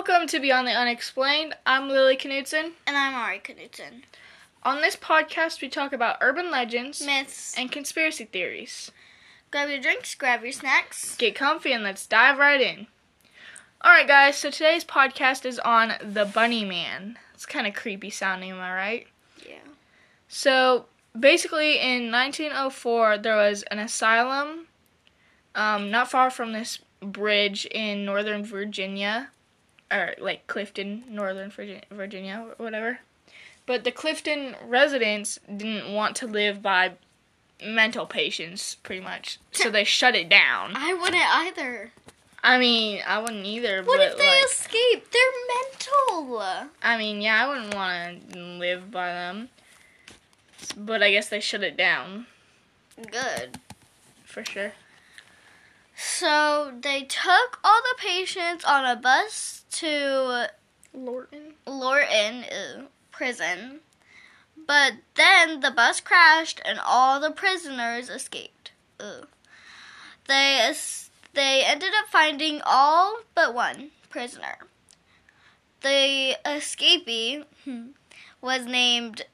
Welcome to Beyond the Unexplained. I'm Lily Knudsen. And I'm Ari Knudsen. On this podcast, we talk about urban legends Myths. and conspiracy theories. Grab your drinks, grab your snacks. Get comfy and let's dive right in. Alright, guys, so today's podcast is on the Bunny Man. It's kind of creepy sounding, am I right? Yeah. So, basically, in 1904, there was an asylum um, not far from this bridge in Northern Virginia, or like Clifton, Northern Virgi- Virginia, or whatever. But the Clifton residents didn't want to live by mental patients, pretty much, so they shut it down. I wouldn't either. I mean, I wouldn't either, What if they like, escape? They're mental. I mean, yeah, I wouldn't want to live by them. But I guess they shut it down Good. for sure. So they took all the patients on a bus to Lorton. Lorton uh, prison, but then the bus crashed and all the prisoners escaped. Ugh. They they ended up finding all but one prisoner. The escapee hmm, was named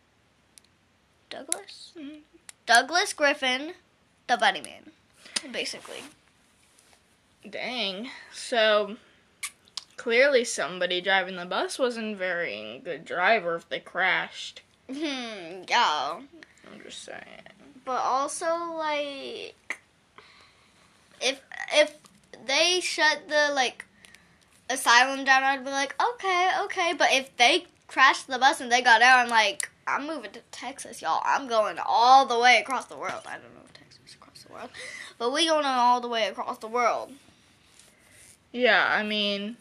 Douglas. Mhm. Douglas Griffin, the Bunny Man, basically. Dang. So clearly somebody driving the bus wasn't very good driver if they crashed. Hmm. Yeah. I'm just saying. but also like if if they shut the like asylum down i'd be like okay okay but if they crashed the bus and they got out i'm like i'm moving to texas y'all i'm going all the way across the world i don't know if texas is across the world but we going all the way across the world Yeah, I mean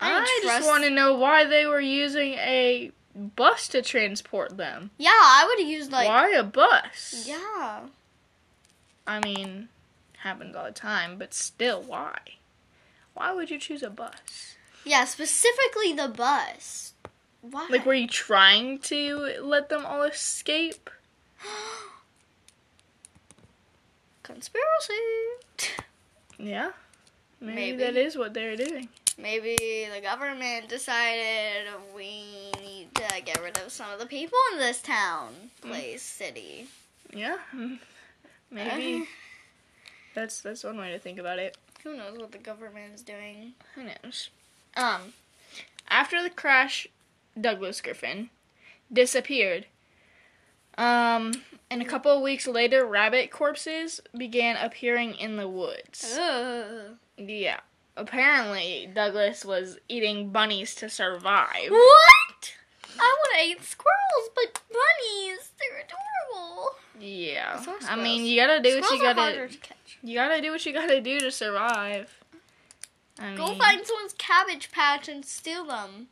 I I, just want to know why they were using a bus to transport them. yeah i would have used like why a bus? yeah I mean, happens all the time, but still, why? Why would you choose a bus? yeah specifically the bus why Like, were you trying to let them all escape? conspiracy Yeah. Maybe, Maybe. that is what they're doing. Maybe the government decided we need to get rid of some of the people in this town, place, city. Yeah. Maybe. That's that's one way to think about it. Who knows what the government is doing? Who knows? Um, after the crash, Douglas Griffin disappeared. Um, and a couple of weeks later, rabbit corpses began appearing in the woods. Ugh. Yeah. Apparently, Douglas was eating bunnies to survive. What? I would have ate squirrels, but bunnies, they're adorable. Yeah. So I mean, you gotta do what you gotta. to. You gotta do what you gotta do to survive. I Go mean, find someone's cabbage patch and steal them.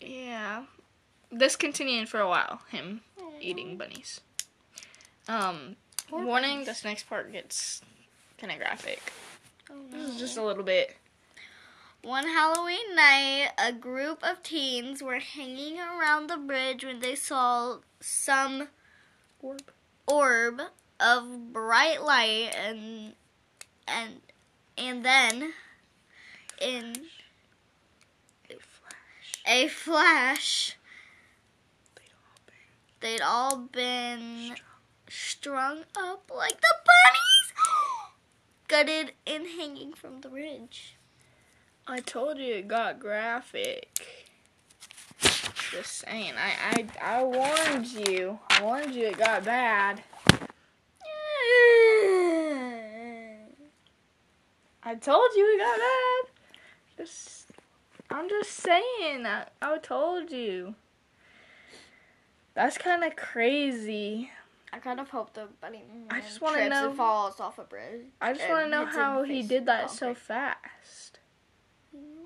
Yeah. This continued for a while. Him eating bunnies. Um, Poor warning: bunnies. this next part gets kind of graphic. Oh, This is just a little bit. One Halloween night, a group of teens were hanging around the bridge when they saw some Orb. orb of bright light and and and then in a Flash. a flash They'd all been they'd all been strung. strung up like the bunnies gutted and hanging from the ridge. I told you it got graphic. Just saying. I I I warned you. I warned you it got bad. I told you it got bad. Just, I'm just saying. I, I told you. That's kind of crazy. I kind of hope the bunny mm, I just wanna trips know- falls off a bridge. I just want to know how he did that so fast. Mm-hmm.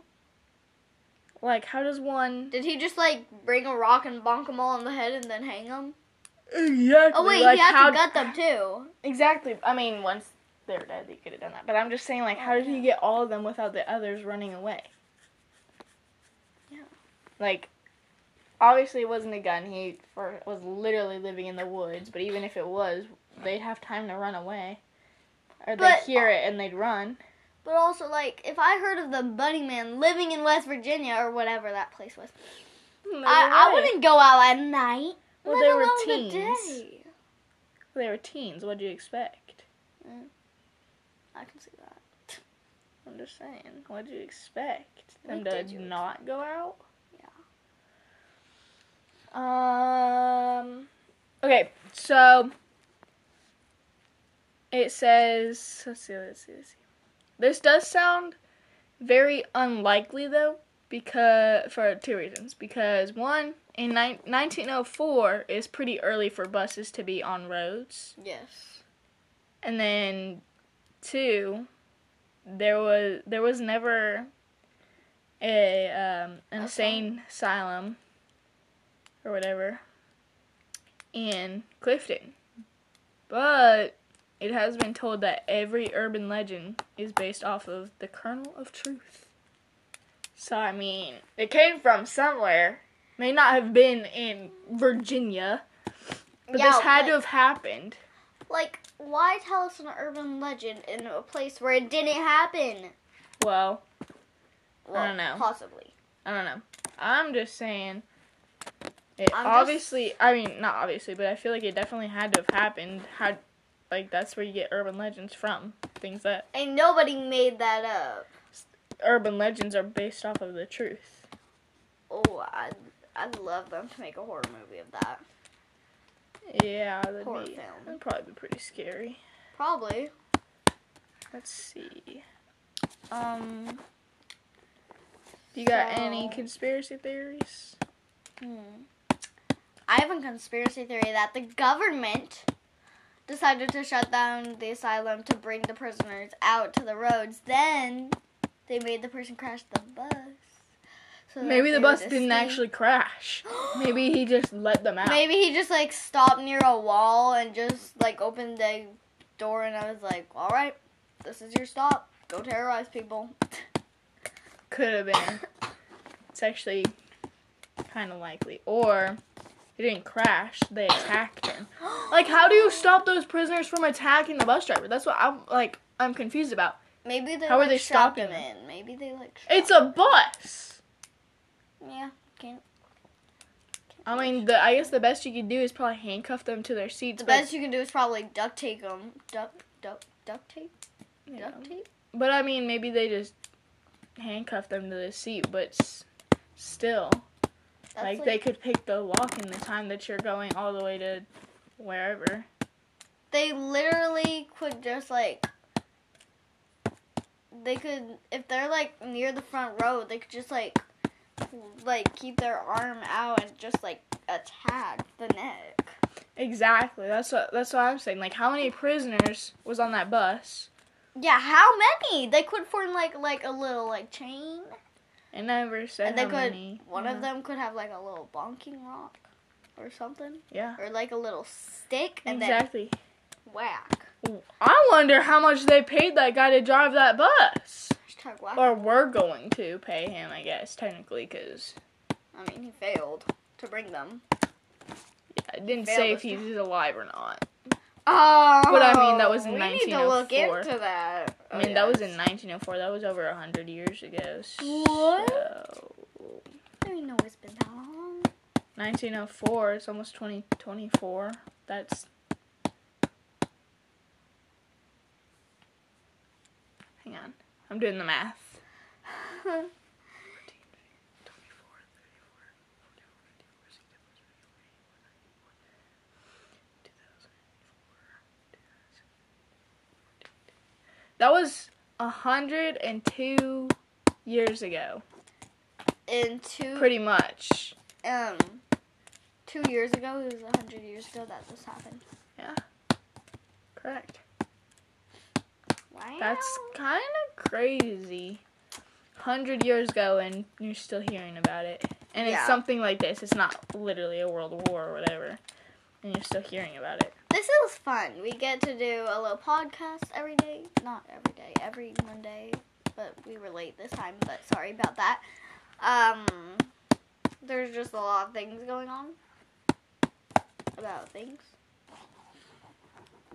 Like, how does one? Did he just like bring a rock and bonk them all on the head and then hang them? Exactly. Oh wait, like he had how, to gut them too. Exactly. I mean, once they were dead, he could have done that. But I'm just saying, like, how did he get all of them without the others running away? Yeah. Like, obviously it wasn't a gun. He for, was literally living in the woods. But even if it was, they'd have time to run away, or they'd hear it and they'd run. But also, like, if I heard of the Bunny Man living in West Virginia or whatever that place was, I, I wouldn't go out at night. Well, they were the teens. day. They were teens. What do you expect? Mm. I can see that. I'm just saying. What do you expect? Them What to not go out? Um. Okay, so it says. Let's see. Let's see. Let's see. This does sound very unlikely, though, because for two reasons. Because one, in ni- 1904 is pretty early for buses to be on roads, Yes. and then two, there was there was never a um, insane asylum or whatever in Clifton. But it has been told that every urban legend is based off of the kernel of truth. So I mean, it came from somewhere. May not have been in Virginia, but Yeah, this had to have happened. Like, why tell us an urban legend in a place where it didn't happen? Well, Well, don't know. Possibly. I don't know. I'm just saying. It I'm just- obviously, I mean, not obviously, but I feel like it definitely had to have happened. Had, like, that's where you get urban legends from. Things that And nobody made that up. urban legends are based off of the truth. Oh, I'd, I'd love them to make a horror movie of that. Yeah, that'd Horror be, film. that'd probably be pretty scary. Probably. Let's see. Um, you got any conspiracy theories? Hmm. I have a conspiracy theory that the government decided to shut down the asylum to bring the prisoners out to the roads. Then they made the person crash the bus. So Maybe the bus didn't escape. actually crash. Maybe he just let them out. Maybe he just like stopped near a wall and just like opened the door and I was like, all right, this is your stop. Go terrorize people. Could have been. It's actually kind of likely. Or it didn't crash; they attacked him. Like, how do you stop those prisoners from attacking the bus driver? That's what I'm like. I'm confused about. Maybe they How are they stopping him in. Maybe they like. It's a bus. yeah. Can't. I mean, the I guess the best you could do is probably handcuff them to their seats. The best you can do is probably duct tape them. Duct, duct, duct tape? yeah. Duct tape? But I mean, maybe they just handcuff them to the seat. But s- still, That's like, they could pick the lock in the time that you're going all the way to wherever. they literally could just like. They could, if they're like near the front row, they could just like, like keep their arm out and just like attack the neck. Exactly. That's what that's what I'm saying. Like, how many prisoners was on that bus? Yeah, how many? They could form like like a little like chain, It never said and they how could. many. One yeah. of them could have like a little bonking rock, or something, Yeah. or like a little stick, and exactly. then whack. I wonder how much they paid that guy to drive that bus. Or we're going to pay him, I guess, technically, because I mean, he failed to bring them. it didn't say if he's alive or not. Oh, But I mean, that was in we need to look 1904. into that. I oh, mean, that was in 1904. That was over 100 years ago. What? So, I didn't know it's been that long. 1904, it's almost 2024. That's. Hang on. I'm doing the math. That was 102 years ago, in two, pretty much. um, two years ago, it was a hundred years ago that this happened. Yeah. Correct. Wow. That's kind of crazy. 100 years ago, and you're still hearing about it. And it's something like this. It's not literally a world war or whatever. And you're still hearing about it. This is fun. We get to do a little podcast every day. Not every day, every Monday. But we were late this time, but sorry about that. Um, there's just a lot of things going on. About things.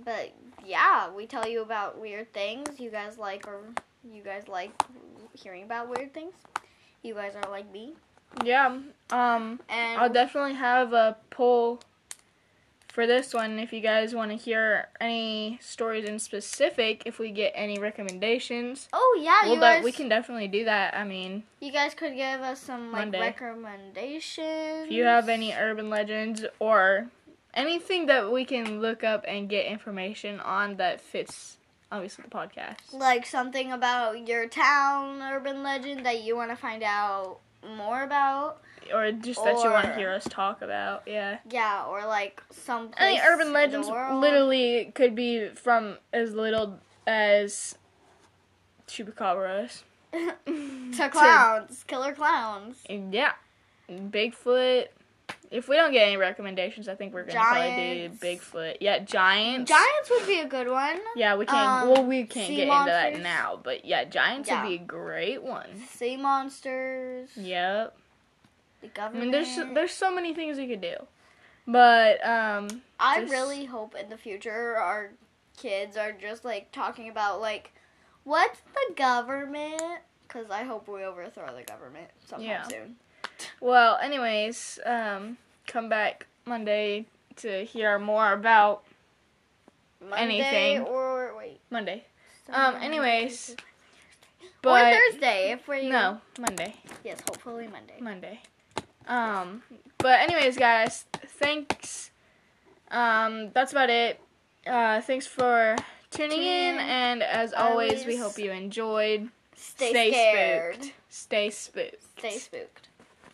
But yeah, we tell you about weird things you guys like or you guys like hearing about weird things. You guys are like me. Yeah. Um, And I'll definitely have a poll for this one if you guys want to hear any stories in specific. If we get any recommendations, oh yeah, we'll de- guys we can definitely do that. I mean, you guys could give us some like Monday. recommendations. if you have any urban legends or anything that we can look up and get information on that fits obviously the podcast. like something about your town urban legend that you want to find out more about. Or just that you want to hear us talk about. Yeah. Yeah, or like some I mean, urban legends literally could be from as little as chupacabras. to clowns, killer clowns. Yeah, Bigfoot. If we don't get any recommendations, I think we're gonna Giants. probably do Bigfoot. Yeah, giants. Giants would be a good one. Yeah, we can't. Um, well, we can't get into that now, but yeah, giants Yeah. would be a great one. Sea monsters. Yep. The I government. mean, there's there's so many things we could do, but um, I just- really hope in the future our kids are just like talking about like what's the government? Because I hope we overthrow the government sometime Yeah. soon. well, anyways, um, come back Monday to hear more about Monday Anything. or wait. Monday. Sunday, Um, anyways, but or Thursday if we no Monday. Yes, hopefully Monday. Monday. Um, but anyways, guys, thanks. Um, that's about it. Uh, thanks for tuning in, and as always, we hope you enjoyed. Stay, Stay scared. Stay spooked. Stay spooked.